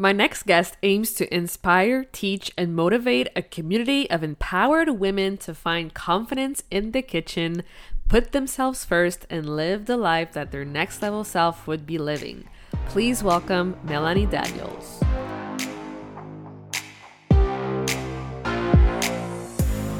My next guest aims to inspire, teach, and motivate a community of empowered women to find confidence in the kitchen, put themselves first, and live the life that their next level self would be living. Please welcome Melanie Daniels.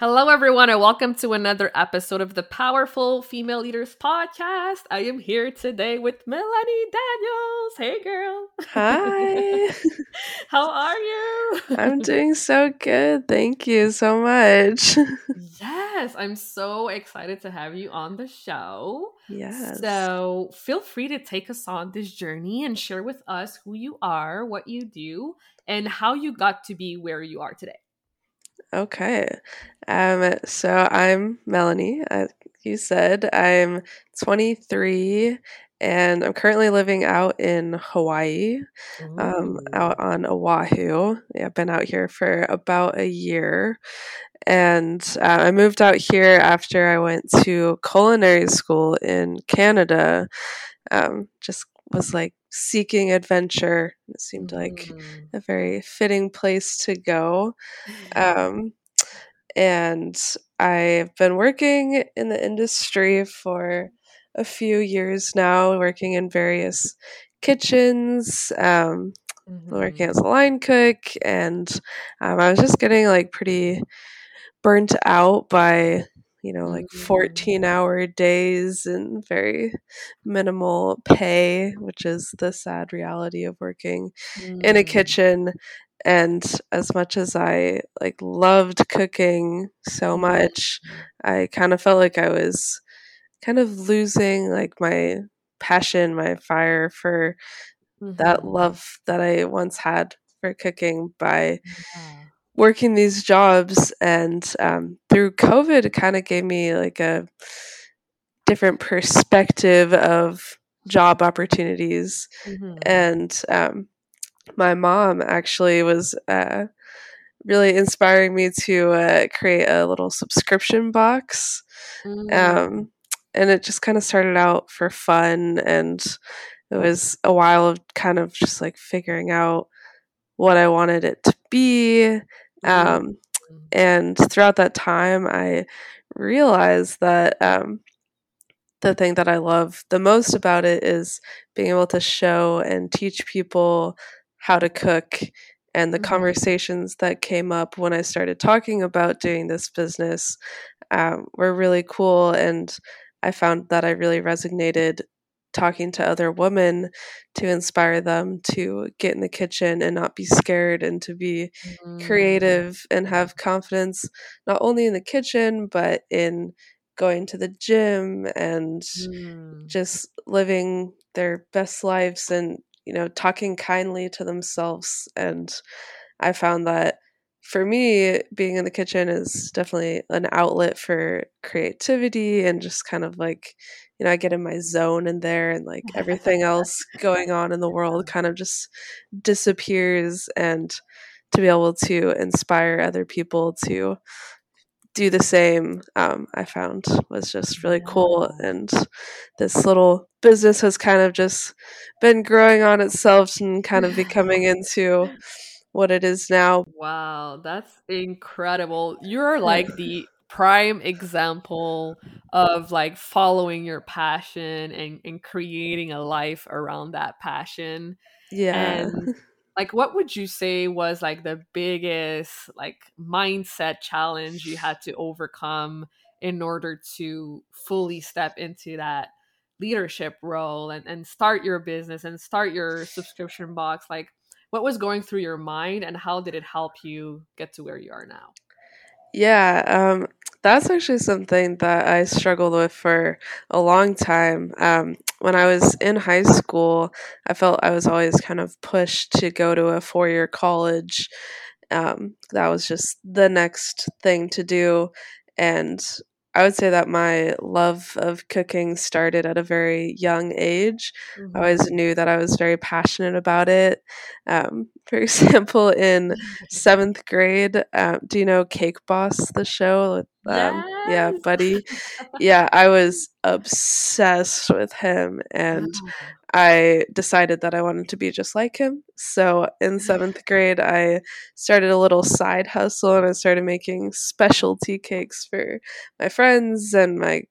Hello, everyone, and welcome to another episode of the Powerful Female Leaders Podcast. I am here today with Melanie Daniels. Hey, girl. Hi. How are you? I'm doing so good. Thank you so much. yes, I'm so excited to have you on the show. Yes. So feel free to take us on this journey and share with us who you are, what you do, and how you got to be where you are today. Okay. Um, so I'm Melanie, as you said. I'm 23 and I'm currently living out in Hawaii, um, out on Oahu. Yeah, I've been out here for about a year. And uh, I moved out here after I went to culinary school in Canada. Um, just was like seeking adventure. It seemed like Mm. a very fitting place to go. Um, and I've been working in the industry for a few years now, working in various kitchens, um, working Mhm. as a line cook, and um, I was just getting like pretty burnt out by you know like Mhm. 14 hour days and very minimal pay which is the sad reality of working in a Mm. kitchen and as much as i like loved cooking so much i kind of felt like i was kind of losing like my passion my fire for that Mhm. love that i once had for cooking by Yeah. Working these jobs and um, through covid it kind of gave me like a different perspective of job opportunities Mhm. and um, my mom actually was uh, really inspiring me to uh, create a little subscription box Mm. um, and it just kind of started out for fun and it was a while of kind of just like figuring out what i wanted it to be um, Mm. and throughout that time i realized that um, the thing that i love the most about it is being able to show and teach people how to cook and the Mhm. conversations that came up when i started talking about doing this business um, were really cool and i found that i really resonated talking to other women to inspire them to get in the kitchen and not be scared and to be Mm. creative and have confidence not only in the kitchen but in going to the gym and Mm. just living their best lives and you know talking kindly to themselves and i found that for me being in the kitchen is definitely an outlet for creativity and just kind of like you know i get in my zone in there and like everything else going on in the world kind of just disappears and to be able to inspire other people to do the same um, i found was just really cool. And this little business has kind of just been growing on itself and kind of becoming into what it is now. Wow, that's incredible. You're like the prime example of like following your passion and, and creating a life around that passion. yeah. And like what would you say was like the biggest like mindset challenge you had to overcome in order to fully step into that leadership role and, and start your business and start your subscription box? Like what was going through your mind and how did it help you get to where you are now? Yeah um, that's actually something that i struggled with for a long time um, when i was in high school i felt i was always kind of pushed to go to a four-year college um, that was just the next thing to do and I would say that my love of cooking started at a very young age. Mm-hmm. I always knew that I was very passionate about it. Um, for example, in seventh grade, um, do you know Cake Boss, the show? Um. Yeah, Buddy. yeah, I was obsessed with him, and oh. I decided that I wanted to be just like him. So in seventh grade, I started a little side hustle and I started making specialty cakes for my friends and my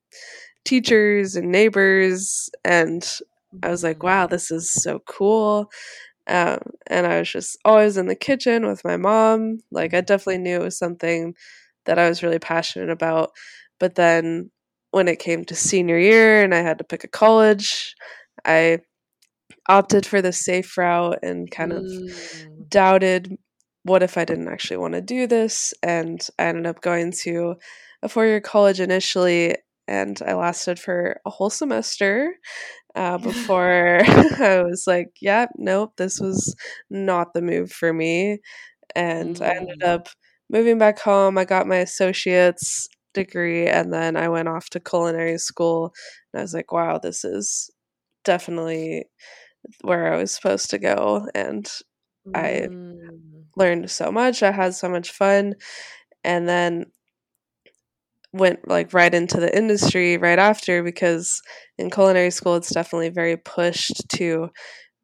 teachers and neighbors. And I was like, wow, this is so cool. Um, and I was just always in the kitchen with my mom. Like, I definitely knew it was something that I was really passionate about. But then when it came to senior year and I had to pick a college, I opted for the safe route and kind of mm. doubted what if I didn't actually want to do this? And I ended up going to a four year college initially, and I lasted for a whole semester uh, before I was like, yeah, nope, this was not the move for me. And mm. I ended mm. up moving back home. I got my associate's degree, and then I went off to culinary school. And I was like, wow, this is definitely where I was supposed to go. And mm. I learned so much. I had so much fun. And then went like right into the industry right after because in culinary school it's definitely very pushed to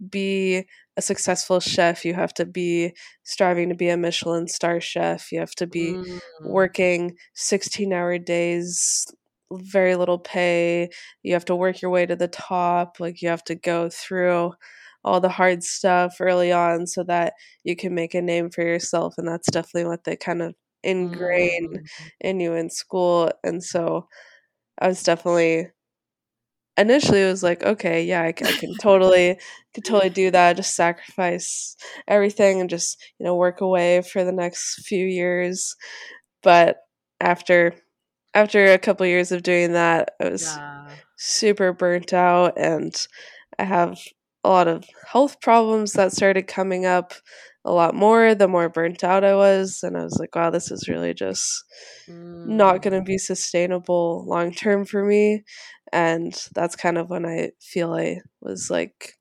be a successful chef you have to be striving to be a michelin star chef you have to be mm. working 16 hour days very little pay. You have to work your way to the top. Like you have to go through all the hard stuff early on so that you can make a name for yourself. And that's definitely what they kind of ingrain mm. in you in school. And so I was definitely initially it was like okay yeah I, I can totally could totally do that just sacrifice everything and just you know work away for the next few years but after after a couple years of doing that, I was yeah. super burnt out and I have a lot of health problems that started coming up a lot more the more burnt out I was. And I was like, wow, this is really just mm. not going to be sustainable long term for me. And that's kind of when I feel I was like,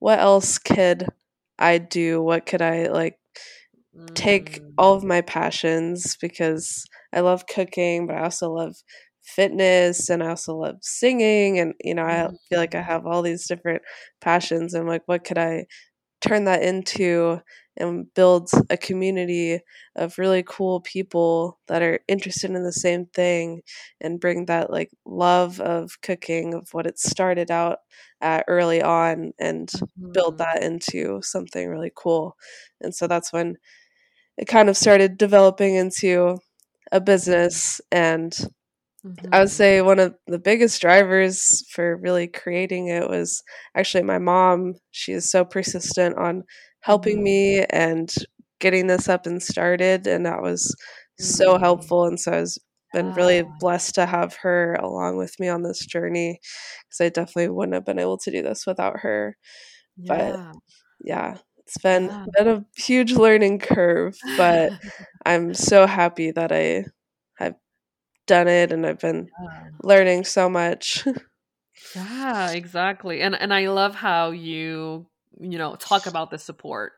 what else could I do? What could I like take mm. all of my passions because I love cooking, but I also love fitness and I also love singing. And, you know, I feel like I mm-hmm. have all these different passions. And like, what could I turn that into and build a community of really cool people that are interested in the same thing and bring that like love of cooking of what it started out at early on and mm-hmm. build that into something really cool. And so that's when it kind of started developing into a business and mm-hmm. I would mm-hmm. say one of the biggest drivers for really creating it was actually my mom. She is so persistent on helping mm-hmm. me and getting this up and started and that was so mm-hmm. helpful and so I was been really blessed to have her along with me on this journey because I definitely wouldn't have been able to do this without her. Yeah. But yeah, it's been yeah. been a huge learning curve, but I'm so happy that I done it and I've been yeah. learning so much. yeah, exactly. And and I love how you you know talk about the support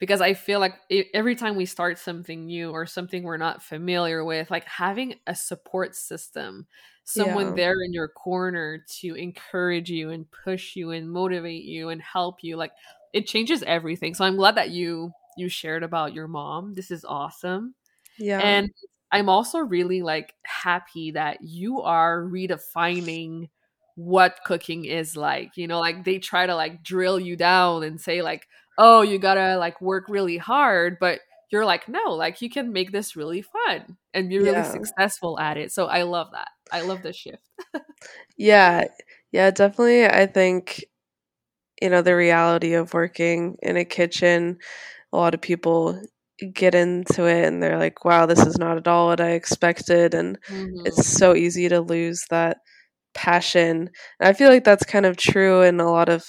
because I feel like every time we start something new or something we're not familiar with, like having a support system, someone yeah. there in your corner to encourage you and push you and motivate you and help you, like it changes everything. So I'm glad that you you shared about your mom. This is awesome. Yeah. And I'm also really like happy that you are redefining what cooking is like. You know, like they try to like drill you down and say like, "Oh, you got to like work really hard," but you're like, "No, like you can make this really fun and be really yeah. successful at it." So I love that. I love the shift. yeah Yeah, definitely. I think, you know, the reality of working in a kitchen, a lot of people get into it and they're like, wow, this is not at all what I expected. And mm-hmm. it's so easy to lose that passion. And I feel like that's kind of true in a lot of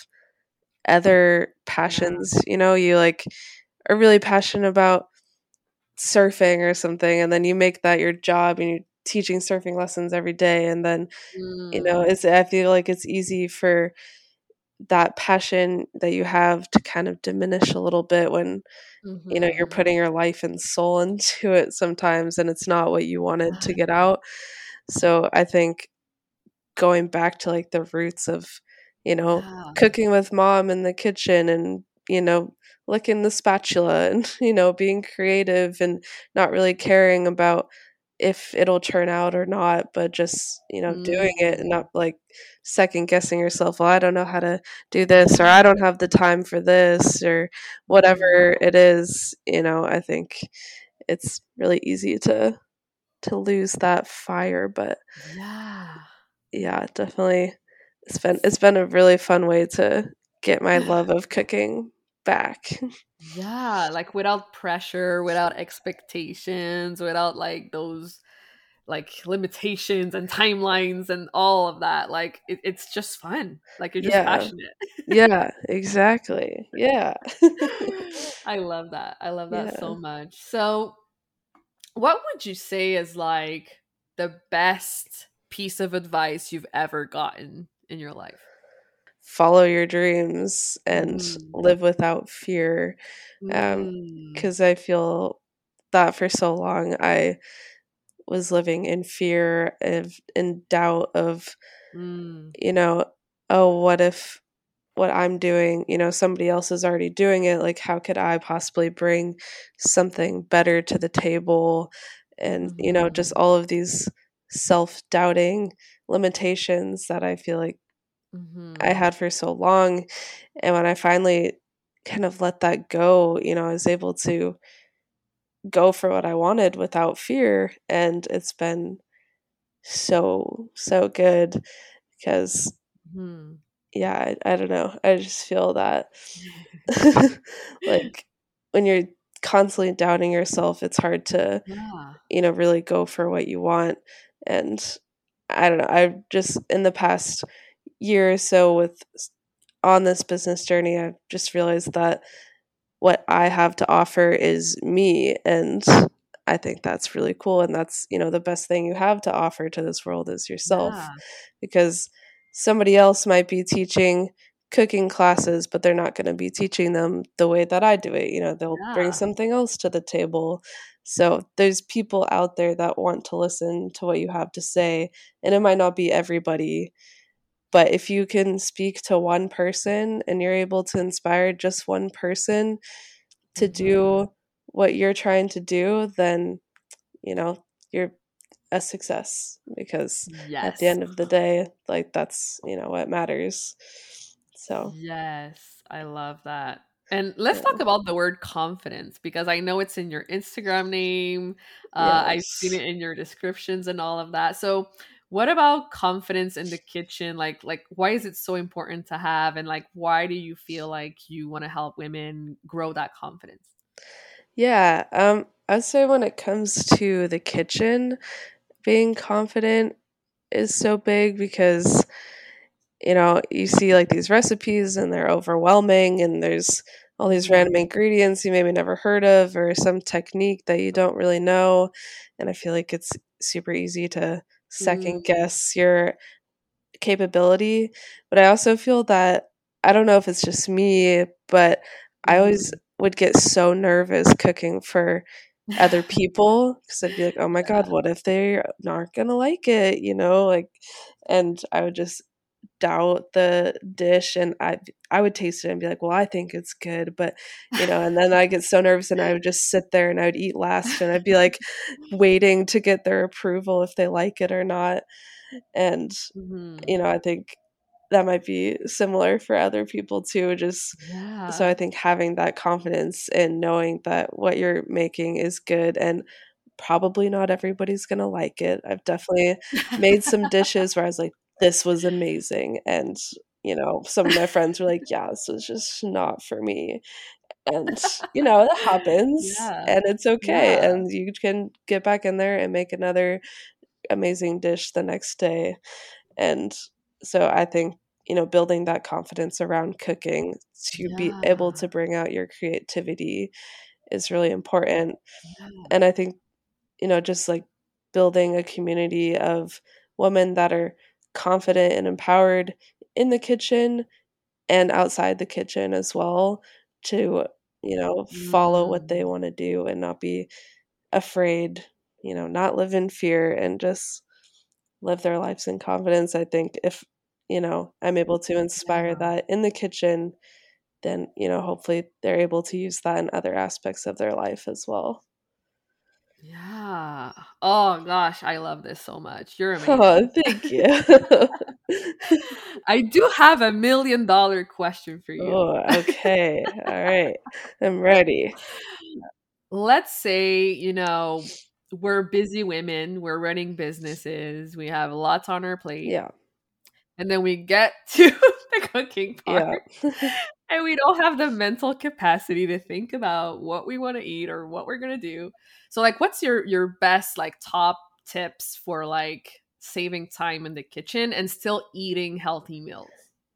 other passions. You know, you like are really passionate about surfing or something, and then you make that your job and you're teaching surfing lessons every day. And then, mm. you know, mm. it's, I feel like it's easy for that passion that you have to kind of diminish a little bit when mm-hmm. you know you're mm-hmm. putting your life and soul into it sometimes and it's not what you wanted to get out so i think going back to like the roots of you know yeah. cooking with mom in the kitchen and you know licking the spatula and you know being creative and not really caring about if it'll turn out or not, but just, you know, mm. doing it and mm. not like second guessing yourself, well, I don't know how to do this or I don't have the time for this or whatever it is, you know, I think it's really easy to to lose that fire, but yeah. Yeah, definitely it's been it's been a really fun way to get my love of cooking back. Yeah, like without pressure, without expectations, without like those like limitations and timelines and all of that. Like it, it's just fun. Like you're just yeah. passionate. yeah, exactly. Yeah. I love that. I love that yeah. so much. So what would you say is like the best piece of advice you've ever gotten in your life? Follow your dreams and mm. live without fear because um, mm. i feel that for so long i was living in fear of in doubt of mm. you know oh what if what i'm doing you know somebody else is already doing it like how could i possibly bring something better to the table and mm-hmm. you know just mm-hmm. all of these self-doubting limitations that i feel like mm-hmm. I had for so long. And when I finally kind of let that go, you know, I was able to go for what I wanted without fear. And it's been so, so good because, mm-hmm. yeah, I, I don't know. I just feel that like when you're constantly doubting yourself, it's hard to, yeah. you know, really go for what you want. And I don't know. I've just in the past year or so with on this business journey, I've just realized that what I have to offer is me and I think that's really cool and that's, you know, the best thing you have to offer to this world is yourself. Yeah. Because somebody else might be teaching cooking classes, but they're not going to be teaching them the way that I do it. You know, they'll yeah. bring something else to the table. So there's people out there that want to listen to what you have to say, and it might not be everybody but if you can speak to one person and you're able to inspire just one person to do mm-hmm. what you're trying to do, then, you know, you're a success because yes. at the end of the day, like that's, you know, what matters. So, yes, I love that. And let's yeah. talk about the word confidence because I know it's in your Instagram name. Uh, yes. I've seen it in your descriptions and all of that. So, what about confidence in the kitchen? Like like why is it so important to have? And like why do you feel like you want to help women grow that confidence? Yeah um i'd say when it comes to the kitchen being confident is so big because you know you see like these recipes and they're overwhelming and there's all these random ingredients you maybe never heard of or some technique that you don't really know. And i feel like it's super easy to second mm. guess your capability. But I also feel that I don't know if it's just me, but I always mm. would get so nervous cooking for other people because I'd be like, oh my God, what if they're not going to like it? You know, like, and I would just doubt the dish and I I would taste it and be like, well, I think it's good, but you know, and then I get so nervous and I would just sit there and I would eat last and I'd be like waiting to get their approval if they like it or not. And mm-hmm. you know, I think that might be similar for other people too just yeah. so I think having that confidence and knowing that what you're making is good and probably not everybody's going to like it. I've definitely made some dishes where I was like this was amazing and you know some of my friends were like yeah this was just not for me and you know it happens Yeah. and it's okay Yeah. and you can get back in there and make another amazing dish the next day and so i think you know building that confidence around cooking to be able to bring out your creativity is really important Yeah. and i think you know just like building a community of women that are confident and empowered in the kitchen and outside the kitchen as well to you know follow what they Mm. want to do and not be afraid you know not live in fear and just live their lives in confidence i think if you know i'm able to inspire Yeah. that in the kitchen then you know hopefully they're able to use that in other aspects of their life as well Yeah. Oh gosh, I love this so much. You're amazing. oh amazing. thank you I do have a million dollar question for you. oh okay all right i'm ready Let's say, you know, we're busy women, we're running businesses, we have lots on our plate, yeah and then we get to the cooking yeah part, and we don't have the mental capacity to think about what we want to eat or what we're gonna do. So, like, what's your your best like top tips for like saving time in the kitchen and still eating healthy meals?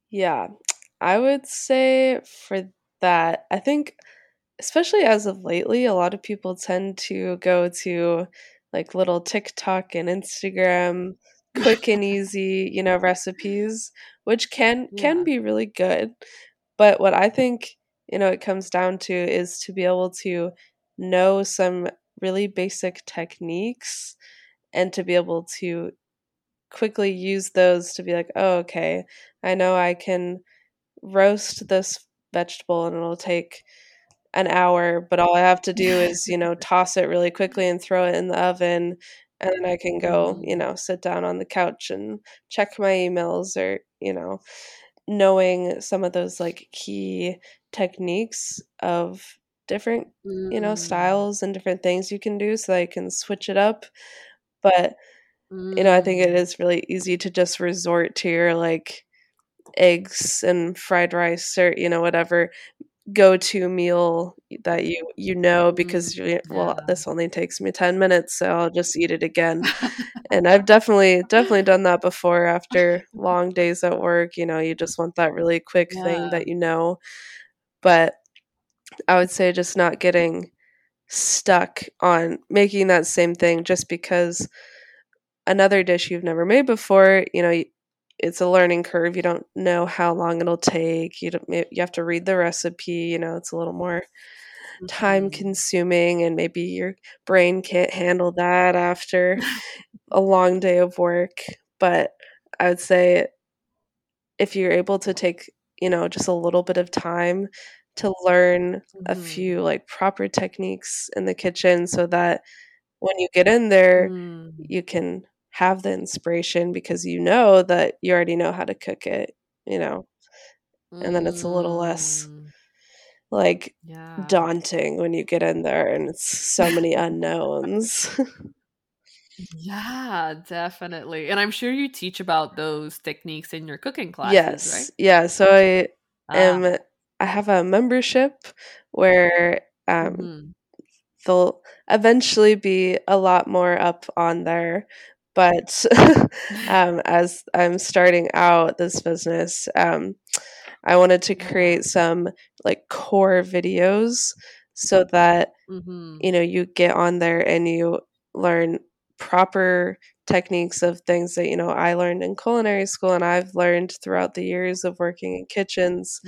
Yeah, I would say for that, I think, especially as of lately, a lot of people tend to go to like little TikTok and Instagram quick and easy, you know, recipes, which can can be really good. But what I think, you know, it comes down to is to be able to know some really basic techniques and to be able to quickly use those to be like, oh, okay, I know I can roast this vegetable and it'll take an hour, but all I have to do is, you know, toss it really quickly and throw it in the oven. And then I can go, you Mm. know, sit down on the couch and check my emails or, you know, knowing some of those like key techniques of different, you know, Mm. styles and different things you can do so that I can switch it up. But you know, I think it Mm. really easy to just resort to your like eggs and fried rice or you know whatever go-to meal that you you know Mm. because you well this only takes me 10 minutes so I'll just eat it again. And I've definitely definitely done that before after long days at work, you know, you just want that really quick thing that you know. But I would say just not getting stuck on making that same thing just because another dish you've never made before, you know, it's a learning curve. You don't know how long it'll take. You don't, you have to read the recipe. You know, it's a little more time Mhm. consuming, and maybe your brain can't handle that after a long day of work. But I would say if you're able to take, you know, just a little bit of time to learn a Mhm. few like proper techniques in the kitchen so that when you get in there, Mm. you can have the inspiration because you know that you already know how to cook it, you know, and then it's a little less Mm. like Yeah. daunting when you get in there and it's so many unknowns. Yeah, definitely. And I'm sure you teach about those techniques in your cooking classes, yes. right? Yeah. So I Ah. am, I have a membership where um, Mhm. there'll eventually be a lot more up on there. But um, as I'm starting out this business, um, I wanted to create some like core videos so that Mhm. you know you get on there and you learn proper techniques of things that you know I learned in culinary school and I've learned throughout the years of working in kitchens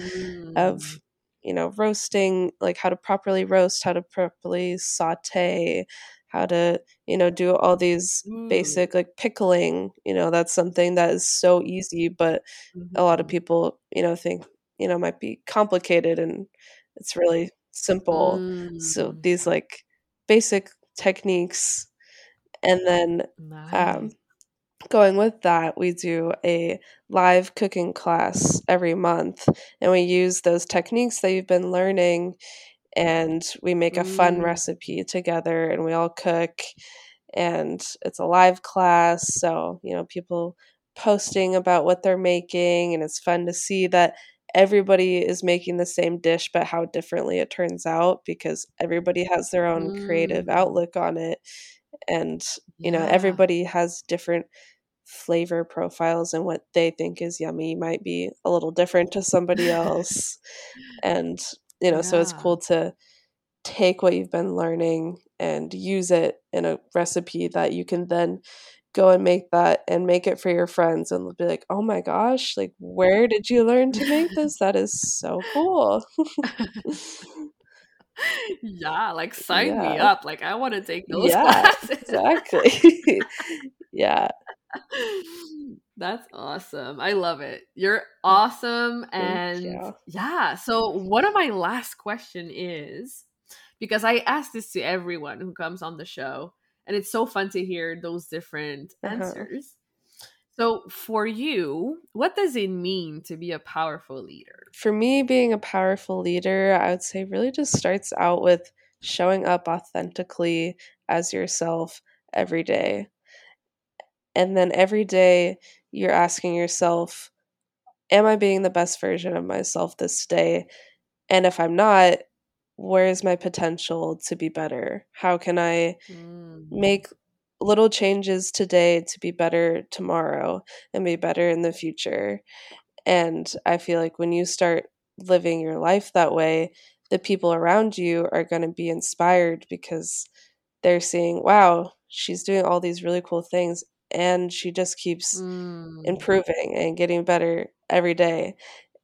of Mm. you know roasting like how to properly roast how to properly saute how to you know do all these Ooh. basic like pickling you know that's something that is so easy but a lot of Mhm. people you know think you know might be complicated and it's really simple so Mm. these like basic techniques and then um going with that, we do a live cooking class every month, and we use those techniques that you've been learning, and we make a fun Mm. recipe together, and we all cook, and it's a live class, so you know people posting about what they're making and it's fun to see that everybody is making the same dish but how differently it turns out because everybody has their own mm. creative outlook on it and you yeah. know everybody has different flavor profiles and what they think is yummy might be a little different to somebody else and you know yeah. so it's cool to take what you've been learning and use it in a recipe that you can then go and make that and make it for your friends and be like, "Oh my gosh, like where did you learn to make this? That is so cool." yeah, like sign yeah. me up. Like I want to take those yeah, classes. exactly. yeah. That's awesome. I love it. You're awesome and you. yeah. So one of my last question is because I ask this to everyone who comes on the show and it's so fun to hear those different uh-huh. answers. So, for you, what does it mean to be a powerful leader? For me, being a powerful leader, I would say really just starts out with showing up authentically as yourself every day. And then every day, you're asking yourself, Am I being the best version of myself this day? And if I'm not, where's my potential to be better? How can I mm. make little changes today to be better tomorrow and be better in the future? And I feel like when you start living your life that way, the people around you are going to be inspired because they're seeing, wow, she's doing all these really cool things and she just keeps mm. improving and getting better every day.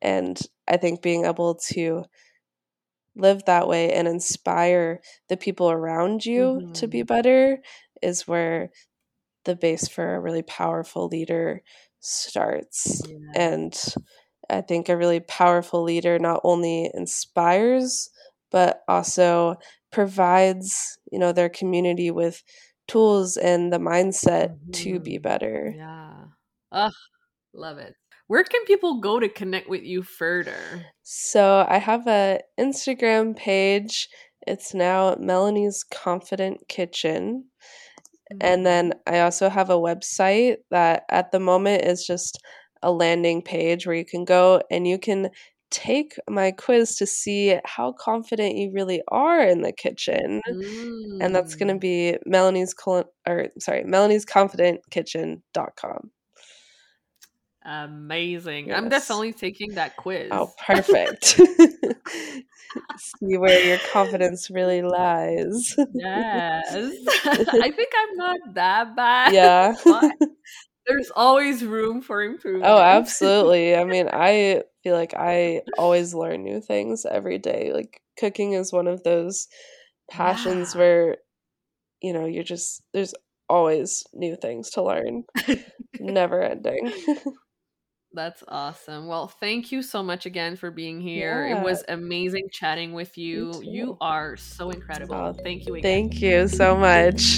And I think being able to live that way and inspire the people around you mm-hmm. to be mm-hmm. better is where the base for a really powerful leader starts. Yeah. And I think a really powerful leader not only inspires but also provides, you know, their community with tools and the mindset mm-hmm. to be mm-hmm. better. Yeah. Ugh, love it where can people go to connect with you further? So I have a Instagram page. It's now Melanie's Confident Kitchen. Mm-hmm. And then I also have a website that at the moment is just a landing page where you can go and you can take my quiz to see how confident you really are in the kitchen. Mm. And that's going to mm. be Melanie's or sorry, Melanie's Confident Kitchen.com. Amazing. Yes. I'm definitely taking that quiz. Oh, perfect. See where your confidence really lies. yes. I think I'm not that bad. Yeah. There's always room for improvement. Oh, absolutely. I mean, I feel like I always learn new things every day. Like cooking is one of those passions yeah. where you know, you're just there's always new things to learn. Never ending. That's awesome. Well, thank you so much again for being here. Yeah. It was amazing chatting with you. You are so incredible. Oh, thank you again. Thank you so much.